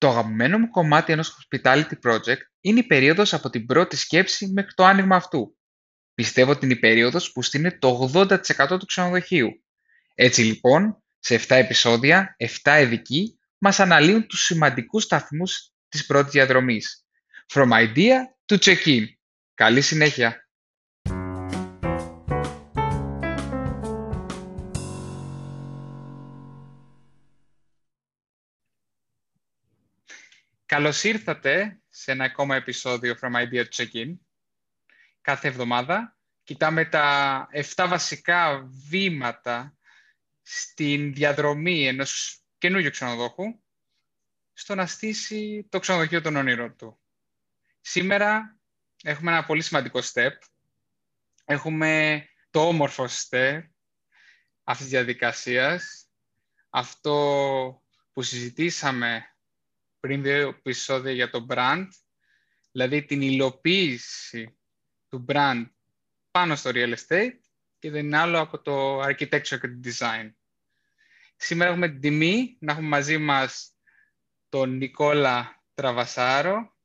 Το αγαπημένο μου κομμάτι ενός hospitality project είναι η περίοδος από την πρώτη σκέψη μέχρι το άνοιγμα αυτού. Πιστεύω ότι είναι η περίοδος που στείνει το 80% του ξενοδοχείου. Έτσι λοιπόν, σε 7 επεισόδια, 7 ειδικοί μας αναλύουν τους σημαντικούς σταθμούς της πρώτης διαδρομής. From idea to check-in. Καλή συνέχεια! Καλώς ήρθατε σε ένα ακόμα επεισόδιο From Idea to Check-in. Κάθε εβδομάδα κοιτάμε τα 7 βασικά βήματα στην διαδρομή ενός καινούργιου ξενοδόχου στο να στήσει το ξενοδοχείο των όνειρων του. Σήμερα έχουμε ένα πολύ σημαντικό step. Έχουμε το όμορφο step αυτής της διαδικασίας. Αυτό που συζητήσαμε πριν δύο επεισόδια για το brand, δηλαδή την υλοποίηση του brand πάνω στο real estate και δεν είναι άλλο από το architecture και το design. Σήμερα έχουμε την τιμή να έχουμε μαζί μας τον Νικόλα Τραβασάρο,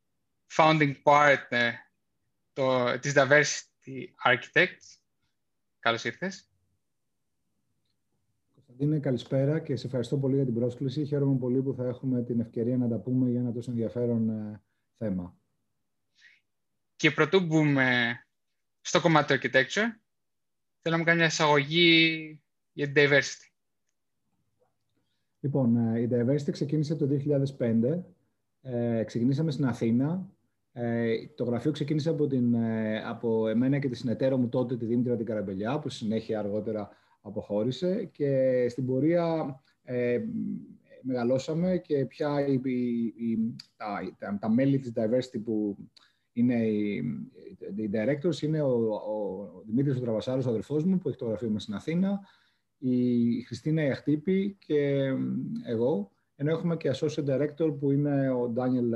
founding partner το, της Diversity Architects. Καλώς ήρθες. Κωνσταντίνε, καλησπέρα και σε ευχαριστώ πολύ για την πρόσκληση. Χαίρομαι πολύ που θα έχουμε την ευκαιρία να τα πούμε για ένα τόσο ενδιαφέρον ε, θέμα. Και πρωτού μπούμε στο κομμάτι του architecture, θέλω να μου κάνεις μια εισαγωγή για την diversity. Λοιπόν, ε, η diversity ξεκίνησε το 2005. Ε, ξεκινήσαμε στην Αθήνα. Ε, το γραφείο ξεκίνησε από, την, ε, από εμένα και τη συνεταίρο μου τότε, τη Δήμητρα την Καραμπελιά, που συνέχεια αργότερα αποχώρησε και στην πορεία ε, μεγαλώσαμε και πια οι, τα, τα, μέλη της diversity που είναι οι, οι directors είναι ο, ο Δημήτρης ο Τραβασάρος, ο αδερφός μου που έχει το γραφείο μας στην Αθήνα, η Χριστίνα Ιαχτύπη και εγώ, ενώ έχουμε και associate director που είναι ο Ντάνιελ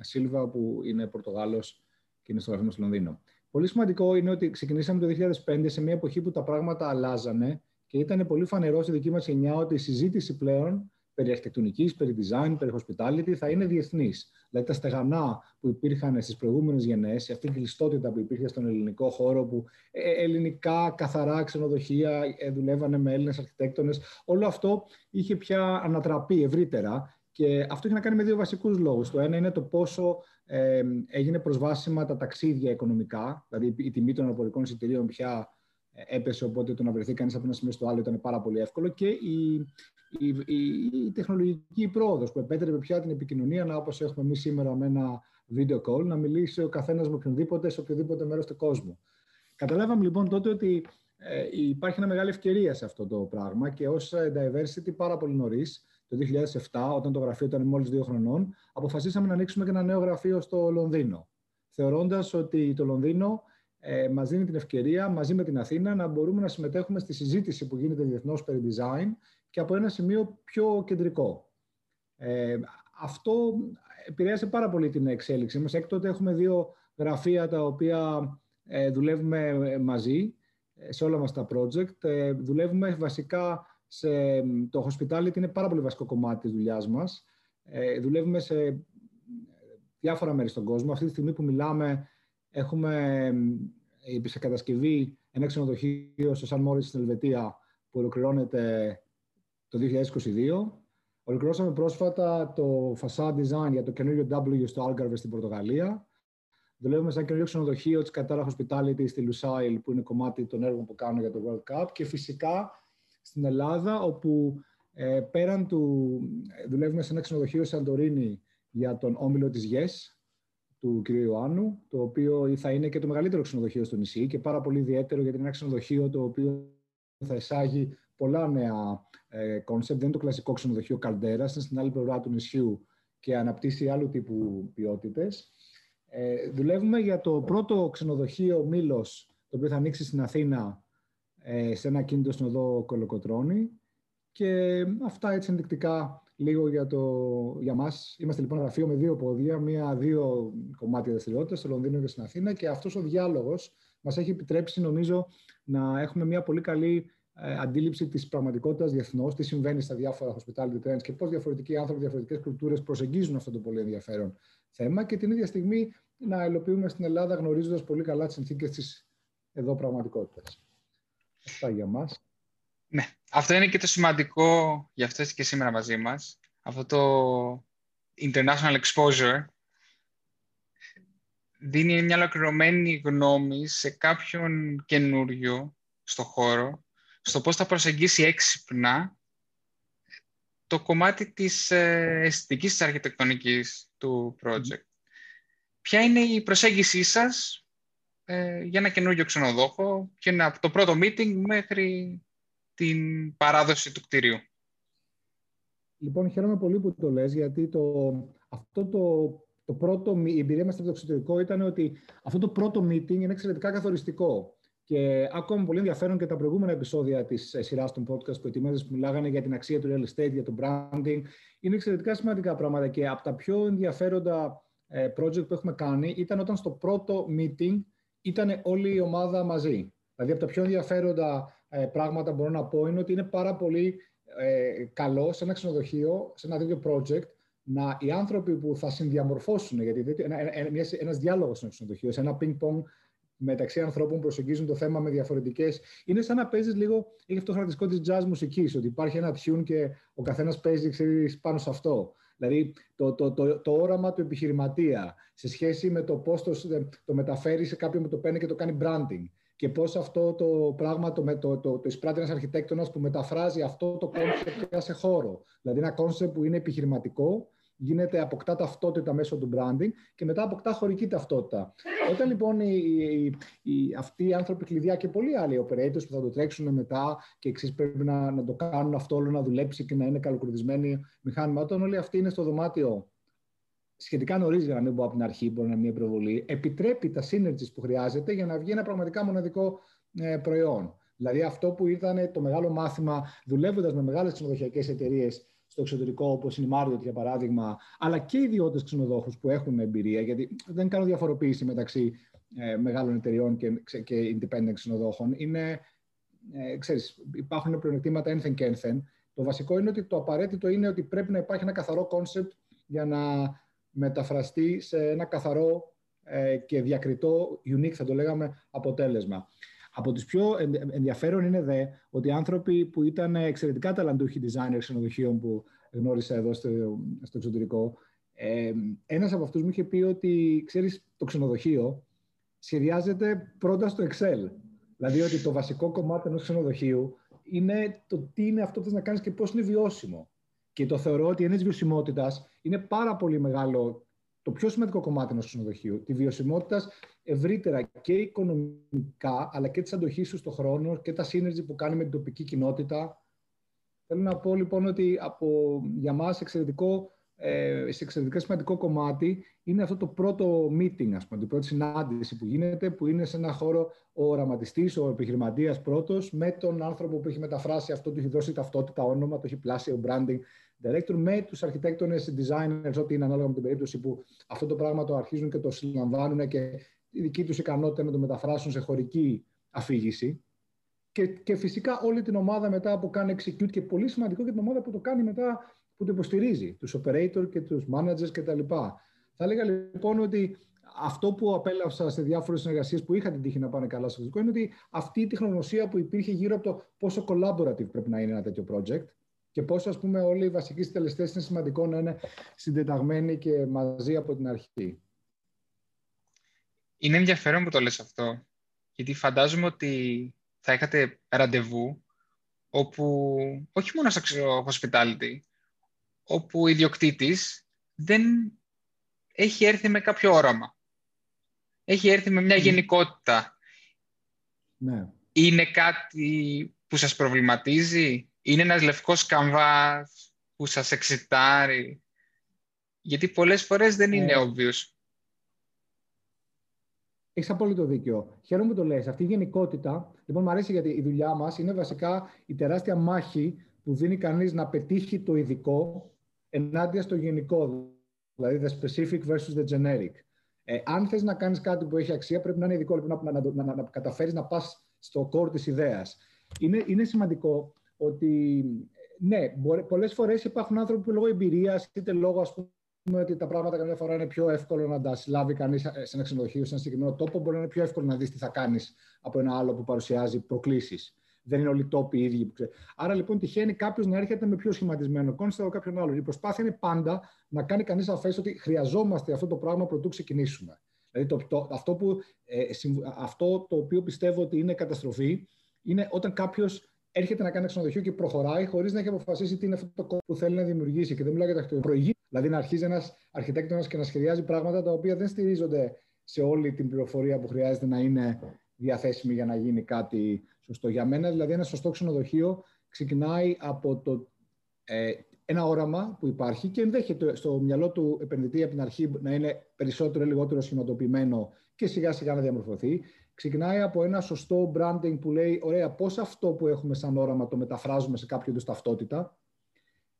Σίλβα που είναι Πορτογάλος και είναι στο γραφείο μας στο Λονδίνο. Πολύ σημαντικό είναι ότι ξεκινήσαμε το 2005 σε μια εποχή που τα πράγματα αλλάζανε και ήταν πολύ φανερό στη δική μας γενιά ότι η συζήτηση πλέον περί αρχιτεκτονικής, περί design, περί hospitality θα είναι διεθνής. Δηλαδή τα στεγανά που υπήρχαν στις προηγούμενες γενναίες, αυτή η κλειστότητα που υπήρχε στον ελληνικό χώρο, που ε, ε, ελληνικά καθαρά ξενοδοχεία ε, δουλεύανε με Έλληνες αρχιτέκτονες, όλο αυτό είχε πια ανατραπεί ευρύτερα. Και αυτό έχει να κάνει με δύο βασικούς λόγους. Το ένα είναι το πόσο ε, έγινε προσβάσιμα τα ταξίδια οικονομικά, δηλαδή η τιμή των αεροπορικών εισιτηρίων πια ε, έπεσε, οπότε το να βρεθεί κανείς από ένα σημείο στο άλλο ήταν πάρα πολύ εύκολο και η, η, η, η τεχνολογική πρόοδος που επέτρεπε πια την επικοινωνία, να όπως έχουμε εμείς σήμερα με ένα video call, να μιλήσει ο καθένας με οποιονδήποτε σε οποιοδήποτε μέρος του κόσμου. Καταλάβαμε λοιπόν τότε ότι ε, υπάρχει μια μεγάλη ευκαιρία σε αυτό το πράγμα και ως ε, diversity πάρα πολύ νωρίς το 2007, όταν το γραφείο ήταν μόλις δύο χρονών, αποφασίσαμε να ανοίξουμε και ένα νέο γραφείο στο Λονδίνο. Θεωρώντας ότι το Λονδίνο ε, μας δίνει την ευκαιρία, μαζί με την Αθήνα, να μπορούμε να συμμετέχουμε στη συζήτηση που γίνεται διεθνώς περί design και από ένα σημείο πιο κεντρικό. Ε, αυτό επηρέασε πάρα πολύ την εξέλιξη μας. Έκτοτε έχουμε δύο γραφεία τα οποία ε, δουλεύουμε μαζί ε, σε όλα μας τα project. Ε, δουλεύουμε βασικά σε, το hospitality είναι πάρα πολύ βασικό κομμάτι της δουλειάς μας. Ε, δουλεύουμε σε διάφορα μέρη στον κόσμο. Αυτή τη στιγμή που μιλάμε έχουμε ε, σε κατασκευή ένα ξενοδοχείο στο Σαν Μόρις στην Ελβετία που ολοκληρώνεται το 2022. Ολοκληρώσαμε πρόσφατα το facade design για το καινούριο W στο Algarve στην Πορτογαλία. Δουλεύουμε σε ένα καινούριο ξενοδοχείο της Κατάρα Hospitality στη Lusail που είναι κομμάτι των έργων που κάνω για το World Cup και φυσικά στην Ελλάδα, όπου ε, πέραν του δουλεύουμε σε ένα ξενοδοχείο Σαντορίνη για τον όμιλο της YES, του κ. Ιωάννου, το οποίο θα είναι και το μεγαλύτερο ξενοδοχείο στο νησί και πάρα πολύ ιδιαίτερο γιατί είναι ένα ξενοδοχείο το οποίο θα εισάγει πολλά νέα concept. δεν είναι το κλασικό ξενοδοχείο Καλντέρας, είναι στην άλλη πλευρά του νησιού και αναπτύσσει άλλου τύπου ποιότητες. Ε, δουλεύουμε για το πρώτο ξενοδοχείο Μίλος, το οποίο θα ανοίξει στην Αθήνα ε, σε ένα κίνητο στην οδό Κολοκοτρώνη. Και αυτά έτσι ενδεικτικά λίγο για, το, για μας. Είμαστε λοιπόν γραφείο με δύο πόδια, μία-δύο κομμάτια δραστηριότητας στο Λονδίνο και στην Αθήνα και αυτός ο διάλογος μας έχει επιτρέψει νομίζω να έχουμε μια πολύ καλή ε, αντίληψη της πραγματικότητας διεθνώς, τι συμβαίνει στα διάφορα hospitality trends και πώς διαφορετικοί άνθρωποι, διαφορετικές κουλτούρες προσεγγίζουν αυτό το πολύ ενδιαφέρον θέμα και την ίδια στιγμή να υλοποιούμε στην Ελλάδα γνωρίζοντας πολύ καλά τις συνθήκες της εδώ πραγματικότητας. Αυτά για μας. Ναι, αυτό είναι και το σημαντικό για αυτό και σήμερα μαζί μας. Αυτό το international exposure δίνει μια ολοκληρωμένη γνώμη σε κάποιον καινούριο στο χώρο, στο πώς θα προσεγγίσει έξυπνα το κομμάτι της ε, αισθητικής της αρχιτεκτονικής του project. Ποια είναι η προσέγγισή σας ε, για ένα καινούργιο ξενοδόχο και από το πρώτο meeting μέχρι την παράδοση του κτηρίου. Λοιπόν, χαίρομαι πολύ που το λες, γιατί το, αυτό το, το πρώτο, η εμπειρία μας στο εξωτερικό ήταν ότι αυτό το πρώτο meeting είναι εξαιρετικά καθοριστικό. Και ακόμα πολύ ενδιαφέρον και τα προηγούμενα επεισόδια της ε, σειράς των podcast που ετοιμάζεσαι που μιλάγανε για την αξία του real estate, για το branding. Είναι εξαιρετικά σημαντικά πράγματα και από τα πιο ενδιαφέροντα ε, project που έχουμε κάνει ήταν όταν στο πρώτο meeting ήταν όλη η ομάδα μαζί. Δηλαδή από τα πιο ενδιαφέροντα ε, πράγματα μπορώ να πω είναι ότι είναι πάρα πολύ ε, καλό σε ένα ξενοδοχείο, σε ένα τέτοιο project, να οι άνθρωποι που θα συνδιαμορφώσουν, γιατί ένα, ένα, ένας διάλογος σε ένα ξενοδοχείο, σε ένα ping-pong μεταξύ ανθρώπων που προσεγγίζουν το θέμα με διαφορετικές. Είναι σαν να παίζεις λίγο. Έχει αυτό το χαρακτηριστικό της jazz μουσικής, ότι υπάρχει ένα tune και ο καθένας παίζει ξέρεις, πάνω σε αυτό. Δηλαδή το, το, το, το, όραμα του επιχειρηματία σε σχέση με το πώς το, το μεταφέρει σε κάποιον που το παίρνει και το κάνει branding και πώς αυτό το πράγμα το, το, το, το εισπράττει ένας αρχιτέκτονας που μεταφράζει αυτό το concept σε χώρο. Δηλαδή ένα concept που είναι επιχειρηματικό, γίνεται, αποκτά ταυτότητα μέσω του branding και μετά αποκτά χωρική ταυτότητα. Όταν λοιπόν οι, οι, οι, αυτοί οι άνθρωποι κλειδιά και πολλοί άλλοι operators που θα το τρέξουν μετά και εξής πρέπει να, να το κάνουν αυτό όλο να δουλέψει και να είναι καλοκουρδισμένο μηχάνημα, όταν όλοι αυτοί είναι στο δωμάτιο σχετικά νωρίς, για να μην πω από την αρχή, μπορεί να είναι μια προβολή, επιτρέπει τα synergies που χρειάζεται για να βγει ένα πραγματικά μοναδικό ε, προϊόν. Δηλαδή, αυτό που ήταν το μεγάλο μάθημα δουλεύοντας με μεγάλες ξενοδοχειακές εταιρείες στο εξωτερικό, όπως είναι η Marriott για παράδειγμα, αλλά και ιδιώτες ξενοδόχους που έχουν εμπειρία, γιατί δεν κάνω διαφοροποίηση μεταξύ ε, μεγάλων εταιρεών και, και independent ξενοδόχων. Είναι, ε, ξέρεις, υπάρχουν πλεονεκτήματα ένθεν και ένθεν. Το βασικό είναι ότι το απαραίτητο είναι ότι πρέπει να υπάρχει ένα καθαρό concept για να μεταφραστεί σε ένα καθαρό ε, και διακριτό, unique θα το λέγαμε, αποτέλεσμα. Από τις πιο ενδιαφέρον είναι δε ότι άνθρωποι που ήταν εξαιρετικά ταλαντούχοι designer ξενοδοχείων που γνώρισα εδώ στο, στο εξωτερικό, ε, ένας από αυτούς μου είχε πει ότι, ξέρεις, το ξενοδοχείο σχεδιάζεται πρώτα στο Excel. Δηλαδή ότι το βασικό κομμάτι ενός ξενοδοχείου είναι το τι είναι αυτό που θες να κάνεις και πώς είναι βιώσιμο. Και το θεωρώ ότι η έννοια βιωσιμότητας είναι πάρα πολύ μεγάλο, το πιο σημαντικό κομμάτι ενός ξενοδοχείου. Τη βιωσιμότητα ευρύτερα και οικονομικά, αλλά και της αντοχής του στον χρόνο και τα synergy που κάνει με την τοπική κοινότητα. Θέλω να πω λοιπόν ότι από, για μας εξαιρετικό ε, σε εξαιρετικά σημαντικό κομμάτι είναι αυτό το πρώτο meeting, ας πούμε, την πρώτη συνάντηση που γίνεται, που είναι σε ένα χώρο ο οραματιστής, ο επιχειρηματίας πρώτος, με τον άνθρωπο που έχει μεταφράσει αυτό, του έχει δώσει ταυτότητα, όνομα, το έχει πλάσει ο branding director, με τους αρχιτέκτονες, designers, ό,τι είναι ανάλογα με την περίπτωση που αυτό το πράγμα το αρχίζουν και το συλλαμβάνουν και η δική τους ικανότητα να το μεταφράσουν σε χωρική αφήγηση. Και, και φυσικά όλη την ομάδα μετά που κάνει execute και πολύ σημαντικό για την ομάδα που το κάνει μετά που το υποστηρίζει, τους operator και τους managers κτλ. Θα έλεγα λοιπόν ότι αυτό που απέλαυσα σε διάφορες συνεργασίες που είχα την τύχη να πάνε καλά στο φυσικό είναι ότι αυτή η τεχνογνωσία που υπήρχε γύρω από το πόσο collaborative πρέπει να είναι ένα τέτοιο project και πόσο ας πούμε όλοι οι βασικοί συντελεστές είναι σημαντικό να είναι συντεταγμένοι και μαζί από την αρχή. Είναι ενδιαφέρον που το λες αυτό, γιατί φαντάζομαι ότι θα είχατε ραντεβού όπου, όχι μόνο στο hospitality, όπου ο ιδιοκτήτης δεν έχει έρθει με κάποιο όραμα. Έχει έρθει με μια ναι. γενικότητα. Ναι. Είναι κάτι που σας προβληματίζει; Είναι ένας λευκός καμβάς που σας εξητάρει. Γιατί πολλές φορές δεν είναι ε, obvious. Έχεις απόλυτο δίκιο. Χαίρομαι που το λες. Αυτή η γενικότητα, λοιπόν, μου αρέσει γιατί η δουλειά μας είναι βασικά η τεράστια μάχη που δίνει κανείς να πετύχει το ειδικό ενάντια στο γενικό, δηλαδή the specific versus the generic. Ε, αν θες να κάνεις κάτι που έχει αξία, πρέπει να είναι ειδικό, πρέπει να, να, να, να, να καταφέρεις να πας στο core της ιδέας. είναι, είναι σημαντικό ότι ναι, πολλές φορές υπάρχουν άνθρωποι που λόγω εμπειρίας είτε λόγω ας πούμε, ότι τα πράγματα καμιά φορά είναι πιο εύκολο να τα συλλάβει κανείς σε ένα ξενοδοχείο, σε ένα συγκεκριμένο τόπο, μπορεί να είναι πιο εύκολο να δεις τι θα κάνεις από ένα άλλο που παρουσιάζει προκλήσεις. Δεν είναι όλοι οι τόποι οι ίδιοι. Που Άρα λοιπόν τυχαίνει κάποιος να έρχεται με πιο σχηματισμένο concept από κάποιον άλλον. Η προσπάθεια είναι πάντα να κάνει κανείς σαφέ ότι χρειαζόμαστε αυτό το πράγμα προτού ξεκινήσουμε. Δηλαδή το, το, αυτό, που, ε, αυτό το οποίο πιστεύω ότι είναι καταστροφή είναι όταν κάποιος έρχεται να κάνει ξενοδοχείο και προχωράει χωρίς να έχει αποφασίσει τι είναι αυτό το κόμμα που θέλει να δημιουργήσει. Και δεν μιλάω για τα προηγεί. Δηλαδή να αρχίζει ένας αρχιτέκτονας και να σχεδιάζει πράγματα τα οποία δεν στηρίζονται σε όλη την πληροφορία που χρειάζεται να είναι διαθέσιμη για να γίνει κάτι σωστό. Για μένα, δηλαδή, ένα σωστό ξενοδοχείο ξεκινάει από το, ε, ένα όραμα που υπάρχει και ενδέχεται στο μυαλό του επενδυτή από την αρχή να είναι περισσότερο ή λιγότερο σχηματοποιημένο και σιγά σιγά να διαμορφωθεί ξεκινάει από ένα σωστό branding που λέει, ωραία, πώς αυτό που έχουμε σαν όραμα το μεταφράζουμε σε κάποιο είδους ταυτότητα.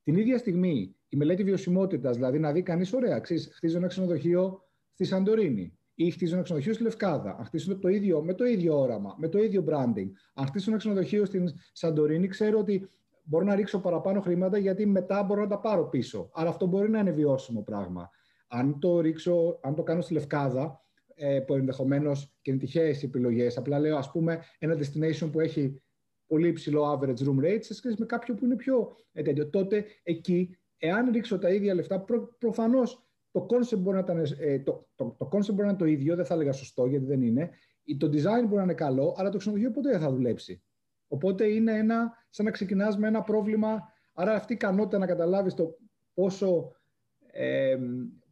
Την ίδια στιγμή, η μελέτη βιωσιμότητας, δηλαδή να δει κανείς, ωραία, ξέρεις, χτίζω ένα ξενοδοχείο στη Σαντορίνη ή χτίζω ένα ξενοδοχείο στη Λευκάδα. Αν χτίσω το ίδιο, με το ίδιο όραμα, με το ίδιο branding. Αν χτίσω ένα ξενοδοχείο στην Σαντορίνη, ξέρω ότι μπορώ να ρίξω παραπάνω χρήματα γιατί μετά μπορώ να τα πάρω πίσω. Άρα αυτό μπορεί να είναι βιώσιμο πράγμα. Αν το, ρίξω, αν το κάνω στη Λευκάδα, ε, που ενδεχομένως και είναι τυχαίες επιλογές. Απλά λέω, ας πούμε, ένα destination που έχει πολύ υψηλό average room rate σε σχέση με κάποιο που είναι πιο ε, τέτοιο. Τότε εκεί, εάν ρίξω τα ίδια λεφτά, προ, προφανώς το concept μπορεί να, ήταν, ε, το, το, το concept μπορεί να είναι το ίδιο, δεν θα έλεγα σωστό γιατί δεν είναι. Το design μπορεί να είναι καλό, αλλά το ξενοδοχείο ποτέ δεν θα δουλέψει. Οπότε είναι ένα, σαν να ξεκινάς με ένα πρόβλημα. Άρα αυτή η ικανότητα να καταλάβεις το πόσο ε,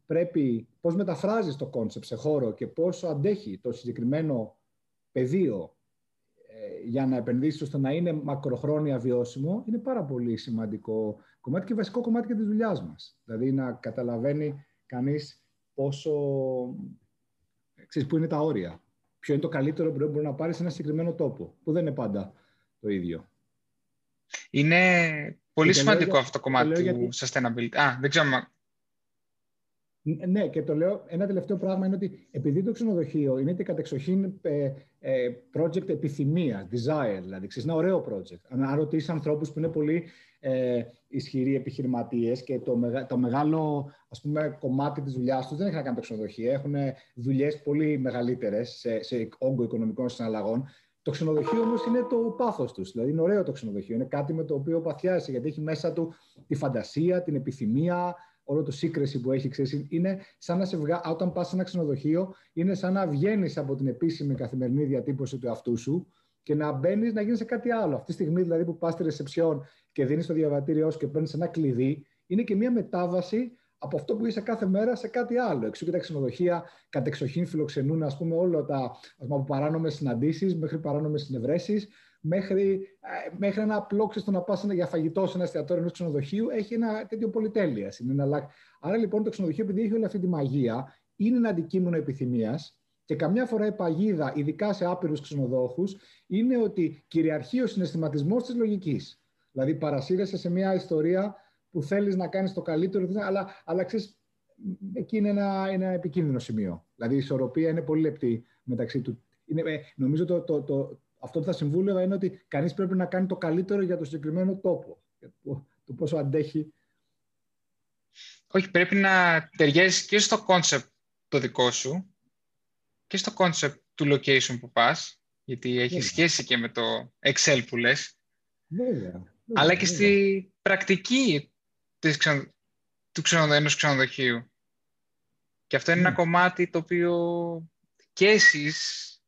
πρέπει, πώς μεταφράζεις το concept σε χώρο και πόσο αντέχει το συγκεκριμένο πεδίο ε, για να επενδύσεις ώστε να είναι μακροχρόνια βιώσιμο, είναι πάρα πολύ σημαντικό κομμάτι και βασικό κομμάτι και της δουλειάς μας. Δηλαδή να καταλαβαίνει κανείς πόσο, ξέρεις, πού είναι τα όρια. Ποιο είναι το καλύτερο που μπορεί να πάρεις σε ένα συγκεκριμένο τόπο, που δεν είναι πάντα το ίδιο. Είναι πολύ σημαντικό αυτό το κομμάτι του sustainability. Α, δεν ξέρω ναι, και το λέω, ένα τελευταίο πράγμα είναι ότι επειδή το ξενοδοχείο είναι και κατεξοχήν ε, ε, project επιθυμίας, desire, δηλαδή ξέρεις, ένα ωραίο project. Αν ρωτήσεις ανθρώπους που είναι πολύ ε, ισχυροί επιχειρηματίες και το, το μεγάλο ας πούμε, κομμάτι της δουλειάς τους δεν έχει να κάνει το ξενοδοχείο, έχουν δουλειές πολύ μεγαλύτερες σε, σε όγκο οικονομικών συναλλαγών. Το ξενοδοχείο όμως είναι το πάθος τους. Δηλαδή είναι ωραίο το ξενοδοχείο. Είναι κάτι με το οποίο παθιάζει γιατί έχει μέσα του τη φαντασία, την επιθυμία, όλο το σύγκρεση που έχει, ξέρεις, είναι σαν να σε βγα... όταν πας σε ένα ξενοδοχείο, είναι σαν να βγαίνεις από την επίσημη καθημερινή διατύπωση του εαυτού σου και να μπαίνεις να γίνει σε κάτι άλλο. Αυτή τη στιγμή δηλαδή που πας στη ρεσεψιόν και δίνεις το διαβατήριό σου και παίρνεις ένα κλειδί, είναι και μια μετάβαση από αυτό που είσαι κάθε μέρα σε κάτι άλλο. Εξού και τα ξενοδοχεία κατεξοχήν φιλοξενούν ας πούμε, όλα τα ας πούμε, από παράνομες συναντήσεις μέχρι παράνομες συνευρέσεις μέχρι, ε, μέχρι ένα απλό ξεστο να πας για φαγητό σε ένα εστιατόριο ενός ξενοδοχείου έχει ένα τέτοιο πολυτέλειας. Άρα λοιπόν το ξενοδοχείο, επειδή έχει όλη αυτή τη μαγεία, είναι ένα αντικείμενο επιθυμίας και καμιά φορά η παγίδα, ειδικά σε άπειρους ξενοδόχους, είναι ότι κυριαρχεί ο συναισθηματισμός της λογικής. Δηλαδή, παρασύρεσαι σε μια ιστορία που θέλεις να κάνεις το καλύτερο, αλλά, αλλά ξέρεις, εκεί είναι ένα, ένα επικίνδυνο σημείο. Δηλαδή, η ισορροπία είναι πολύ λεπτή μεταξύ του. Είναι, ε, νομίζω το, το, το, αυτό που θα συμβούλευα είναι ότι κανείς πρέπει να κάνει το καλύτερο για το συγκεκριμένο τόπο. Το πόσο αντέχει. Όχι, πρέπει να ταιριάζει και στο concept το δικό σου και στο concept του location που πας, γιατί έχει σχέση και με το Excel που λες. Βέβαια. αλλά και στη πρακτική της ξενο... του ξενοδο... ενός ξενοδοχείου. Και αυτό είναι ένα ναι. κομμάτι το οποίο και εσείς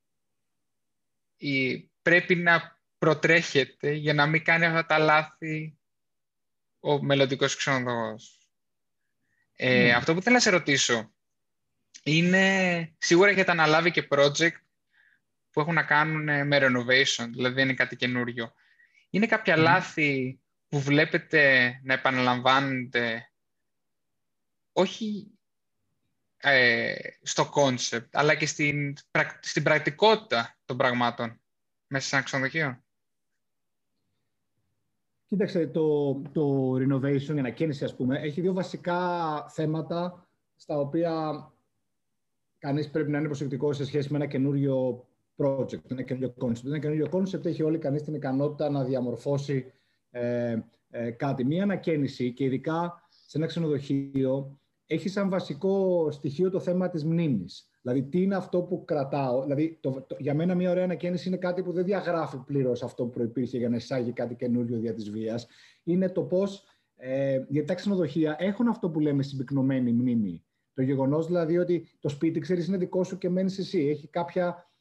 πρέπει να προτρέχετε για να μην κάνει αυτά τα λάθη ο μελλοντικός ξενοδοχός. Ε, ναι. Αυτό που θέλω να σε ρωτήσω είναι, σίγουρα έχετε αναλάβει και project που έχουν να κάνουν με renovation, δηλαδή είναι κάτι καινούριο. Είναι κάποια λάθη που βλέπετε να επαναλαμβάνονται, όχι ε, στο concept, αλλά και στην, στην πρακτικότητα των πραγμάτων μέσα σε ένα ξενοδοχείο. Κοίταξε, το, το renovation, η ανακαίνιση, ας πούμε, έχει δύο βασικά θέματα στα οποία κανείς πρέπει να είναι προσεκτικός σε σχέση με ένα καινούριο project, ένα καινούριο concept. Ένα καινούριο concept έχει όλοι κανείς την ικανότητα να διαμορφώσει ε, ε, κάτι. Μία ανακαίνιση και ειδικά σε ένα ξενοδοχείο έχει σαν βασικό στοιχείο το θέμα της μνήμης. Δηλαδή, τι είναι αυτό που κρατάω. Δηλαδή, το, για μένα, μια ωραία ανακαίνιση είναι κάτι που δεν διαγράφει πλήρως αυτό που προπήρχε για να εισάγει κάτι καινούριο δια της βίας. Είναι το πώς. Ε, γιατί τα ξενοδοχεία έχουν αυτό που λέμε συμπυκνωμένη μνήμη. Το γεγονός δηλαδή ότι το σπίτι, ξέρεις, είναι δικό σου και μένεις εσύ. Έχει κάποια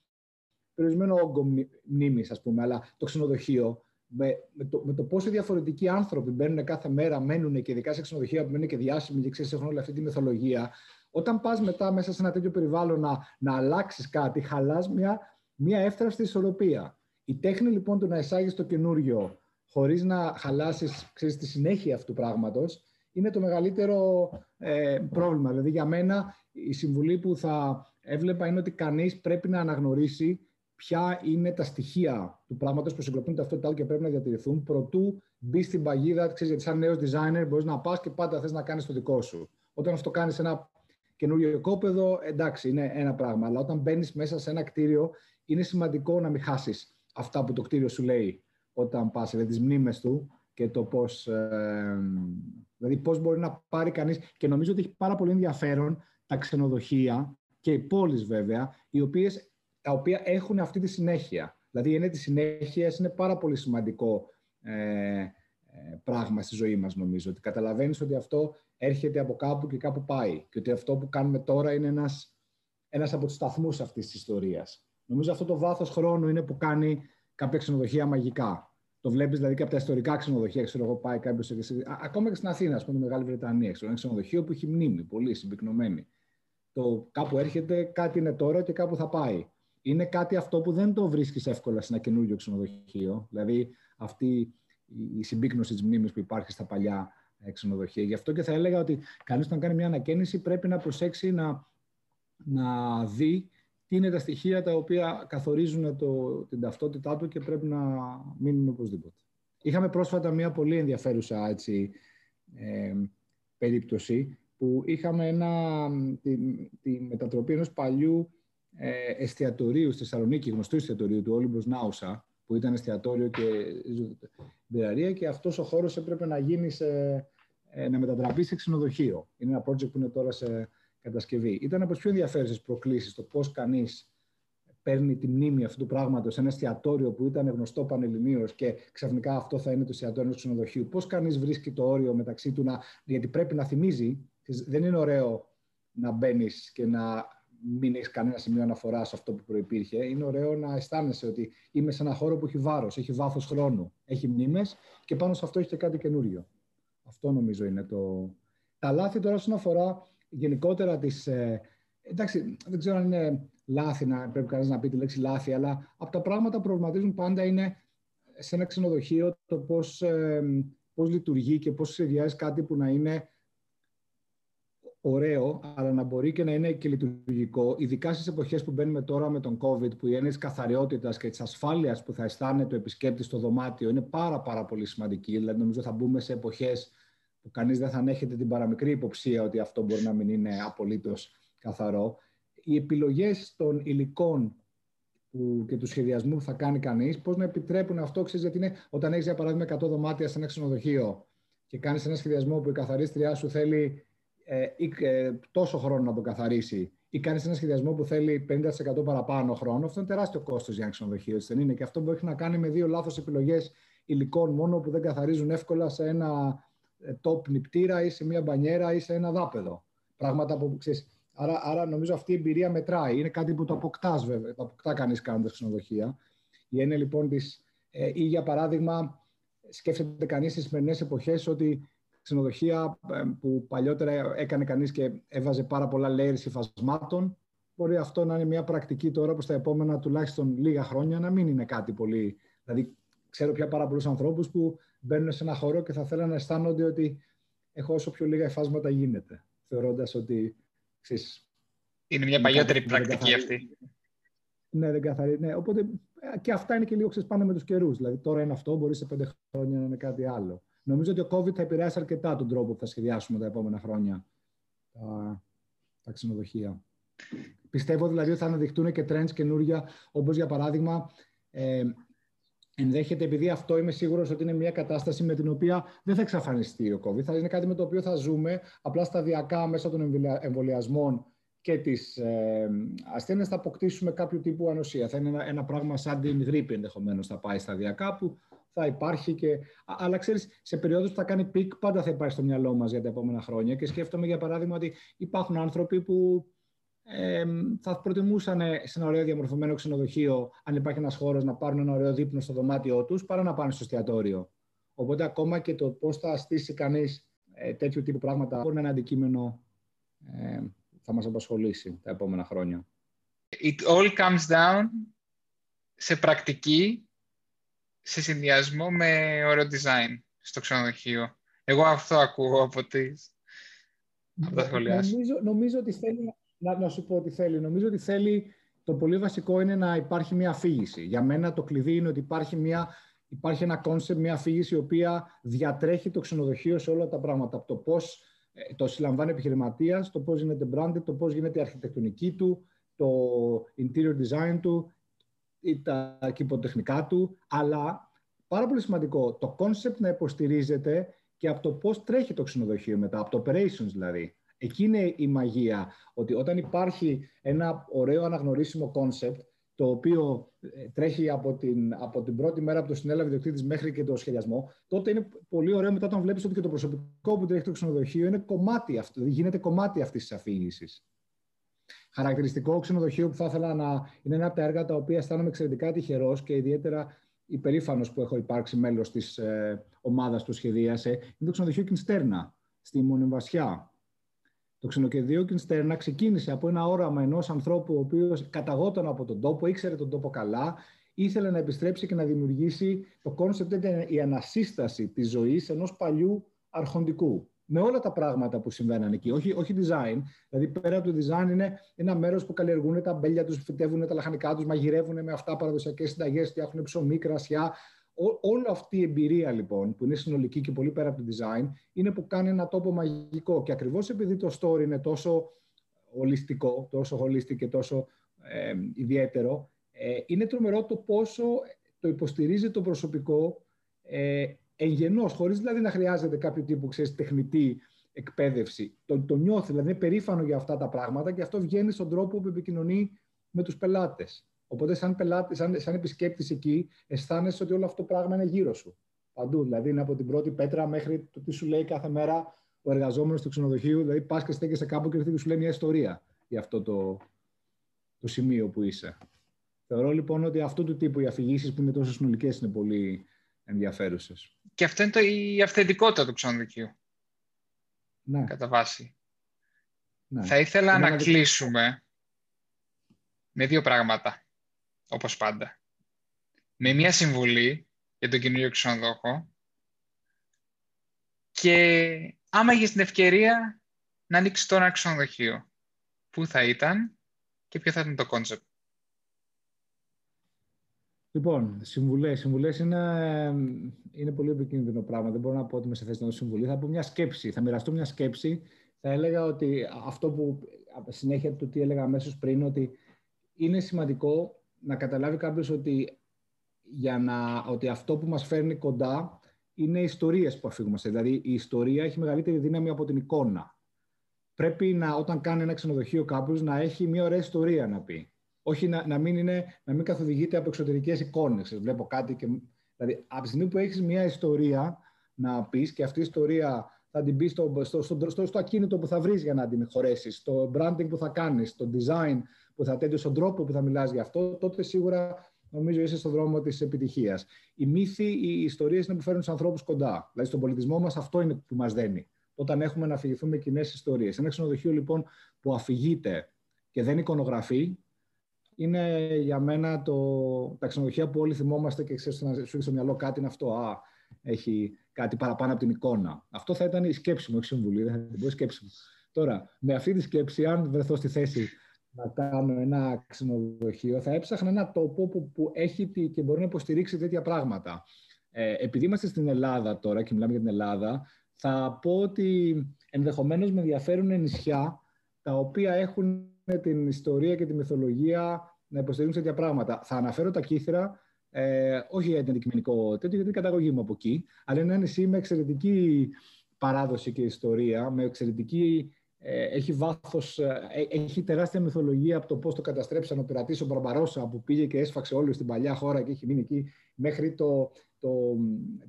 περιορισμένο όγκο μνήμης, ας πούμε. Αλλά το ξενοδοχείο, με, με, το, με το πόσο διαφορετικοί άνθρωποι μπαίνουν κάθε μέρα, μένουν και ειδικά σε ξενοδοχεία που μένουν και διάσημοι και ξέρεις, έχουν όλη αυτή τη μυθολογία. Όταν πας μετά μέσα σε ένα τέτοιο περιβάλλον να, να αλλάξεις κάτι, χαλάς μια, μια εύθραυστη ισορροπία. Η τέχνη λοιπόν του να εισάγεις το καινούριο χωρίς να χαλάσεις τη συνέχεια αυτού του πράγματος, είναι το μεγαλύτερο ε, πρόβλημα. Δηλαδή για μένα η συμβουλή που θα έβλεπα είναι ότι κανείς πρέπει να αναγνωρίσει ποια είναι τα στοιχεία του πράγματος που συγκροτούν ταυτότητα και πρέπει να διατηρηθούν προτού μπεις στην παγίδα, ξέρεις, γιατί σαν νέος designer μπορείς να πας και πάντα θες να κάνεις το δικό σου. Όταν αυτό κάνεις ένα καινούριο οικόπεδο, εντάξει, είναι ένα πράγμα. Αλλά όταν μπαίνεις μέσα σε ένα κτίριο, είναι σημαντικό να μην χάσεις αυτά που το κτίριο σου λέει όταν πας, δηλαδή τις μνήμες του και το πώς, ε, δηλαδή πώς μπορεί να πάρει κανείς. Και νομίζω ότι έχει πάρα πολύ ενδιαφέρον τα ξενοδοχεία και οι πόλεις βέβαια, οι οποίες, τα οποία έχουν αυτή τη συνέχεια. Δηλαδή είναι τη συνέχεια, είναι πάρα πολύ σημαντικό ε, ε, πράγμα στη ζωή μας νομίζω. Ότι καταλαβαίνεις ότι αυτό έρχεται από κάπου και κάπου πάει. Και ότι αυτό που κάνουμε τώρα είναι ένας, ένας από τους σταθμούς αυτής της ιστορίας. Νομίζω αυτό το βάθος χρόνου είναι που κάνει κάποια ξενοδοχεία μαγικά. Το βλέπεις δηλαδή και από τα ιστορικά ξενοδοχεία. Ξέρω εγώ, πάει κάποιος. Ακόμα και στην Αθήνα, ας πούμε, τη Μεγάλη Βρετανία. Ξέρω, ένα ξενοδοχείο που έχει μνήμη, πολύ συμπυκνωμένη. Το κάπου έρχεται, κάτι είναι τώρα και κάπου θα πάει. Είναι κάτι αυτό που δεν το βρίσκεις εύκολα σε ένα καινούργιο ξενοδοχείο. Δηλαδή, αυτή η συμπίκνωση της μνήμης που υπάρχει στα παλιά ε, ξενοδοχεία. Γι' αυτό και θα έλεγα ότι κανείς όταν κάνει μια ανακαίνιση πρέπει να προσέξει να, να δει τι είναι τα στοιχεία τα οποία καθορίζουν το, την ταυτότητά του και πρέπει να μείνουν οπωσδήποτε. Είχαμε πρόσφατα μια πολύ ενδιαφέρουσα έτσι, ε, περίπτωση που είχαμε ένα, τη, τη μετατροπή ενός παλιού ε, εστιατορίου στη Θεσσαλονίκη, γνωστού εστιατορίου του Όλυμπος Νάουσα, που ήταν εστιατόριο και μπειραρία και αυτός ο χώρος έπρεπε να γίνει σε, ε, να μετατραπεί σε ξενοδοχείο. Είναι ένα project που είναι τώρα σε, κατασκευή. Ήταν από τις πιο ενδιαφέρουσες προκλήσεις το πώς κανείς παίρνει τη μνήμη αυτού του πράγματος σε ένα εστιατόριο που ήταν γνωστό πανελληνίως και ξαφνικά αυτό θα είναι το εστιατόριο ενός ξενοδοχείου. Πώς κανείς βρίσκει το όριο μεταξύ του να. Γιατί πρέπει να θυμίζει, δεν είναι ωραίο να μπαίνεις και να μην έχεις κανένα σημείο αναφοράς σε αυτό που προπήρχε. Είναι ωραίο να αισθάνεσαι ότι είμαι σε ένα χώρο που έχει βάρος, έχει βάθος χρόνου, έχει μνήμες και πάνω σε αυτό έχει και κάτι καινούριο. Αυτό νομίζω είναι το. Τα λάθη τώρα όσον αφορά γενικότερα τις... Ε, εντάξει, δεν ξέρω αν είναι λάθη, να, πρέπει κανείς να πει τη λέξη λάθη, αλλά από τα πράγματα που προβληματίζουν πάντα είναι σε ένα ξενοδοχείο το πώς, ε, πώς λειτουργεί και πώς σχεδιάζει κάτι που να είναι ωραίο, αλλά να μπορεί και να είναι και λειτουργικό, ειδικά στις εποχές που μπαίνουμε τώρα με τον COVID, που η έννοια τη καθαριότητας και της ασφάλειας που θα αισθάνεται ο επισκέπτης στο δωμάτιο είναι πάρα, πάρα πολύ σημαντική. Δηλαδή, νομίζω θα μπούμε σε εποχές που κανείς δεν θα ανέχεται την παραμικρή υποψία ότι αυτό μπορεί να μην είναι απολύτως καθαρό. Οι επιλογές των υλικών που, και του σχεδιασμού που θα κάνει κανείς, πώς να επιτρέπουν αυτό, ξέρεις, γιατί είναι όταν έχεις για παράδειγμα 100 δωμάτια σε ένα ξενοδοχείο και κάνεις ένα σχεδιασμό που η καθαρίστριά σου θέλει ε, ε, τόσο χρόνο να το καθαρίσει ή κάνεις ένα σχεδιασμό που θέλει 50% παραπάνω χρόνο, αυτό είναι τεράστιο κόστος για ένα ξενοδοχείο. Δεν είναι; Και αυτό μπορεί να κάνει με δύο λάθος επιλογές υλικών μόνο που δεν καθαρίζουν εύκολα σε ένα ε, top νηπτήρα ή σε μια μπανιέρα ή σε ένα δάπεδο. Πράγματα που ξέρεις, άρα, άρα νομίζω αυτή η εμπειρία μετράει. Είναι κάτι που το αποκτάς βέβαια, το αποκτά κανείς κάνοντας ξενοδοχεία. Η έννοια λοιπόν της. Ε, ή για παράδειγμα, σκέφτεται κανείς στις σημερινές εποχές ότι ξενοδοχεία ε, που παλιότερα έκανε κανείς και έβαζε πάρα πολλά layers υφασμάτων, μπορεί αυτό να είναι μια πρακτική τώρα που στα επόμενα τουλάχιστον λίγα χρόνια να μην είναι κάτι πολύ. Δηλαδή, ξέρω πια πάρα πολλούς ανθρώπους που μπαίνουν σε ένα χώρο και θα θέλουν να αισθάνονται ότι έχω όσο πιο λίγα εφάσματα γίνεται. Θεωρώντας ότι. Ξέρεις, είναι μια παλιότερη πρακτική αυτή. Ναι, δεν καθαρίζει. Ναι, οπότε ε, και αυτά είναι και λίγο ξεσπάνε με τους καιρούς. Δηλαδή, τώρα είναι αυτό, μπορεί σε πέντε χρόνια να είναι κάτι άλλο. Νομίζω ότι ο COVID θα επηρεάσει αρκετά τον τρόπο που θα σχεδιάσουμε τα επόμενα χρόνια τα, τα ξενοδοχεία. Πιστεύω δηλαδή ότι θα αναδειχτούν και trends καινούργια, όπως για παράδειγμα ε, ενδέχεται, επειδή αυτό είμαι σίγουρος ότι είναι μια κατάσταση με την οποία δεν θα εξαφανιστεί ο COVID. Θα είναι κάτι με το οποίο θα ζούμε απλά σταδιακά μέσα των εμβολιασμών και τις ε, ασθένειες θα αποκτήσουμε κάποιο τύπου ανοσία. Θα είναι ένα, ένα πράγμα σαν την γρίπη ενδεχομένως θα πάει σταδιακά που θα υπάρχει και... Αλλά ξέρεις, σε περιόδους που θα κάνει peak πάντα θα υπάρχει στο μυαλό μας για τα επόμενα χρόνια και σκέφτομαι για παράδειγμα ότι υπάρχουν άνθρωποι που ε, θα προτιμούσαν σε ένα ωραίο διαμορφωμένο ξενοδοχείο, αν υπάρχει ένας χώρος, να πάρουν ένα ωραίο δείπνο στο δωμάτιό τους, παρά να πάνε στο εστιατόριο. Οπότε, ακόμα και το πώς θα στήσει κανείς ε, τέτοιου τύπου πράγματα μπορεί να είναι αντικείμενο ε, θα μας απασχολήσει τα επόμενα χρόνια. It all comes down σε πρακτική, σε συνδυασμό με ωραίο design στο ξενοδοχείο. Εγώ αυτό ακούω από, τις... από τα σχολεία νομίζω, νομίζω ότι θέλει να, να σου πω ότι θέλει. Νομίζω ότι θέλει, το πολύ βασικό είναι να υπάρχει μια αφήγηση. Για μένα το κλειδί είναι ότι υπάρχει, μια, υπάρχει ένα concept, μια αφήγηση η οποία διατρέχει το ξενοδοχείο σε όλα τα πράγματα. Από το πώς ε, το συλλαμβάνει επιχειρηματίας, το πώς γίνεται branded, το πώς γίνεται η αρχιτεκτονική του, το interior design του, τα κηποτεχνικά του, αλλά πάρα πολύ σημαντικό, το concept να υποστηρίζεται και από το πώς τρέχει το ξενοδοχείο μετά, από το operations δηλαδή. Εκεί είναι η μαγεία, ότι όταν υπάρχει ένα ωραίο αναγνωρίσιμο concept, το οποίο ε, τρέχει από την, από την πρώτη μέρα από το συνέλαβε ιδιοκτήτης μέχρι και το σχεδιασμό, τότε είναι πολύ ωραίο μετά όταν βλέπεις ότι και το προσωπικό που τρέχει το ξενοδοχείο είναι κομμάτι αυτό, γίνεται κομμάτι αυτής της αφήγησης. Χαρακτηριστικό ξενοδοχείο που θα ήθελα να είναι ένα από τα έργα τα οποία αισθάνομαι εξαιρετικά τυχερός και ιδιαίτερα υπερήφανος που έχω υπάρξει μέλος της ε, ομάδας που σχεδίασε, είναι το ξενοδοχείο Κινστέρνα στη Μονεμβασιά. Το ξενοδοχείο Κινστέρνα ξεκίνησε από ένα όραμα ενός ανθρώπου, ο οποίος καταγόταν από τον τόπο, ήξερε τον τόπο καλά, ήθελε να επιστρέψει και να δημιουργήσει. Το concept ήταν η ανασύσταση της ζωής ενός παλιού αρχοντικού. Με όλα τα πράγματα που συμβαίναν εκεί. Όχι, όχι design. Δηλαδή, πέρα από το design, είναι ένα μέρος που καλλιεργούν τα αμπέλια τους, φυτεύουν τα λαχανικά τους, μαγειρεύουν με αυτά παραδοσιακές συνταγές, φτιάχνουν ψωμί, κρασιά, όλη αυτή η εμπειρία λοιπόν, που είναι συνολική και πολύ πέρα από το design, είναι που κάνει ένα τόπο μαγικό. Και ακριβώς επειδή το story είναι τόσο ολιστικό, τόσο holistic και τόσο ε, ιδιαίτερο, ε, είναι τρομερό το πόσο το υποστηρίζει το προσωπικό ε, εγγενώς, χωρίς δηλαδή να χρειάζεται κάποιο τύπου ξέρεις, τεχνητή εκπαίδευση. Το, το νιώθει, δηλαδή είναι περήφανο για αυτά τα πράγματα και αυτό βγαίνει στον τρόπο που επικοινωνεί με τους πελάτες. Οπότε, σαν, πελάτη, σαν, σαν επισκέπτης εκεί, αισθάνεσαι ότι όλο αυτό το πράγμα είναι γύρω σου. Παντού. Δηλαδή, είναι από την πρώτη πέτρα μέχρι το τι σου λέει κάθε μέρα ο εργαζόμενος του ξενοδοχείου. Δηλαδή, πας και στέκεσαι κάπου και έρχεται και σου λέει μια ιστορία για αυτό το, το σημείο που είσαι. Θεωρώ λοιπόν ότι αυτού του τύπου οι αφηγήσεις που είναι τόσο συνολικές είναι πολύ ενδιαφέρουσες. Και αυτό είναι το, η αυθεντικότητα του ξενοδοχείου. Ναι. Κατά βάση. Ναι. Θα ήθελα να, να κλείσουμε με δύο πράγματα όπως πάντα. Με μία συμβουλή για τον καινούριο ξενοδόχο και άμα έχεις την ευκαιρία να ανοίξεις τώρα ένα ξενοδοχείο, πού θα ήταν και ποιο θα ήταν το concept. Λοιπόν, συμβουλές. Συμβουλές είναι, είναι πολύ επικίνδυνο πράγμα. Δεν μπορώ να πω ότι είμαι σε θέση να δώσω συμβουλή. Θα πω μια σκέψη. Θα μοιραστώ μια σκέψη. Θα έλεγα ότι αυτό που συνέχεια του τι έλεγα αμέσως πριν, ότι είναι σημαντικό να καταλάβει κάποιος ότι, για να, ότι αυτό που μας φέρνει κοντά είναι οι ιστορίες που αφήγουμε. Δηλαδή, η ιστορία έχει μεγαλύτερη δύναμη από την εικόνα. Πρέπει να, όταν κάνει ένα ξενοδοχείο κάποιος να έχει μια ωραία ιστορία να πει. Όχι να, να, μην, είναι, να μην καθοδηγείται από εξωτερικές εικόνες. Βλέπω κάτι και. Δηλαδή, από τη στιγμή που έχεις μια ιστορία να πεις και αυτή η ιστορία θα την πεις στο, στο, στο, στο, στο ακίνητο που θα βρεις για να την χωρέσεις, στο branding που θα κάνεις, στο design που θα τέτοιος στον τρόπο που θα μιλάς γι' αυτό, τότε σίγουρα νομίζω είσαι στον δρόμο της επιτυχίας. Οι μύθοι, οι ιστορίες είναι που φέρνουν τους ανθρώπους κοντά. Δηλαδή, στον πολιτισμό μας αυτό είναι που μας δένει. Όταν έχουμε να αφηγηθούμε κοινές ιστορίες. Ένα ξενοδοχείο λοιπόν που αφηγείται και δεν εικονογραφεί, είναι για μένα το, τα ξενοδοχεία που όλοι θυμόμαστε και ξέρεις να σου έχει στο μυαλό κάτι είναι αυτό. Α, έχει κάτι παραπάνω από την εικόνα. Αυτό θα ήταν η σκέψη μου, όχι συμβουλή, δεν θα την πω η σκέψη μου. Τώρα, με αυτή τη σκέψη, αν βρεθώ στη θέση να κάνω ένα ξενοδοχείο, θα έψαχνα ένα τόπο που, που έχει και μπορεί να υποστηρίξει τέτοια πράγματα. Ε, επειδή είμαστε στην Ελλάδα τώρα και μιλάμε για την Ελλάδα, θα πω ότι ενδεχομένως με ενδιαφέρουν νησιά τα οποία έχουν την ιστορία και τη μυθολογία να υποστηρίζουν τέτοια πράγματα. Θα αναφέρω τα κύθρα, ε, όχι για την αντικειμενικό τέτοιο, γιατί η καταγωγή μου από εκεί, αλλά είναι ένα νησί με εξαιρετική παράδοση και ιστορία, με εξαιρετική ε, έχει βάθος, ε, έχει τεράστια μυθολογία από το πώς το καταστρέψαν ο πειρατής ο Μπαρμπαρόσα που πήγε και έσφαξε όλη στην παλιά χώρα και έχει μείνει εκεί μέχρι το, το,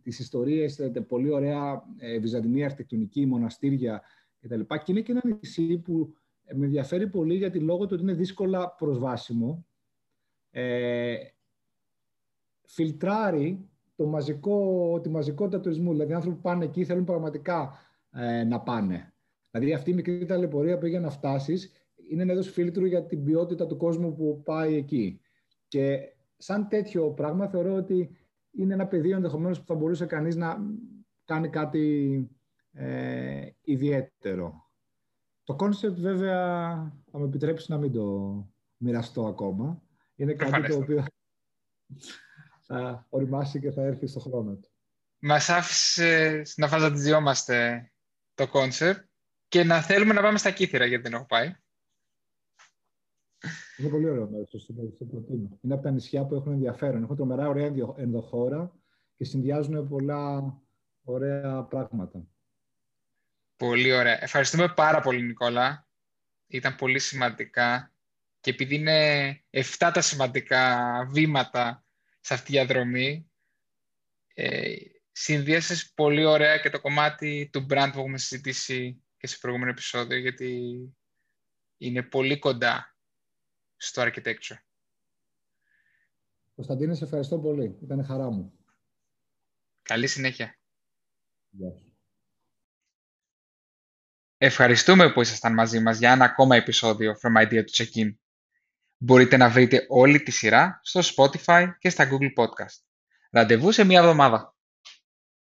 τις ιστορίες, πολύ ωραία ε, βυζαντινή αρχιτεκτονική, μοναστήρια κτλ. Και είναι και ένα νησί που με ενδιαφέρει πολύ γιατί λόγω του ότι είναι δύσκολα προσβάσιμο ε, φιλτράρει το μαζικό, τη μαζικότητα του τουρισμού. Δηλαδή, οι άνθρωποι που πάνε εκεί θέλουν πραγματικά ε, να πάνε. Δηλαδή, αυτή η μικρή ταλαιπωρία που για να φτάσεις είναι ένα είδος φίλτρου για την ποιότητα του κόσμου που πάει εκεί. Και σαν τέτοιο πράγμα θεωρώ ότι είναι ένα πεδίο ενδεχομένως που θα μπορούσε κανείς να κάνει κάτι ε, ιδιαίτερο. Το concept βέβαια θα με επιτρέψεις να μην το μοιραστώ ακόμα. Είναι κάτι το οποίο θα ωριμάσει και θα έρθει στο χρόνο του. Μας άφησε να φανταζόμαστε το concept και να θέλουμε να πάμε στα Κύθηρα γιατί δεν έχω πάει. Είναι πολύ ωραίο μέρος το προτείνω. Είναι από τα νησιά που έχουν ενδιαφέρον. Έχουν τρομερά ωραία ενδοχώρα και συνδυάζουν πολλά ωραία πράγματα. Πολύ ωραία. Ευχαριστούμε πάρα πολύ, Νικόλα. Ήταν πολύ σημαντικά. Και επειδή είναι 7 τα σημαντικά βήματα σε αυτή τη διαδρομή, ε, συνδύασες πολύ ωραία και το κομμάτι του brand που έχουμε συζητήσει και σε προηγούμενο επεισόδιο, γιατί είναι πολύ κοντά στο architecture. Κωνσταντίνε, σε ευχαριστώ πολύ. Ήταν χαρά μου. Καλή συνέχεια. Ευχαριστούμε που ήσασταν μαζί μας για ένα ακόμα επεισόδιο From Idea to Check-in. Μπορείτε να βρείτε όλη τη σειρά στο Spotify και στα Google Podcast. Ραντεβού σε μία εβδομάδα.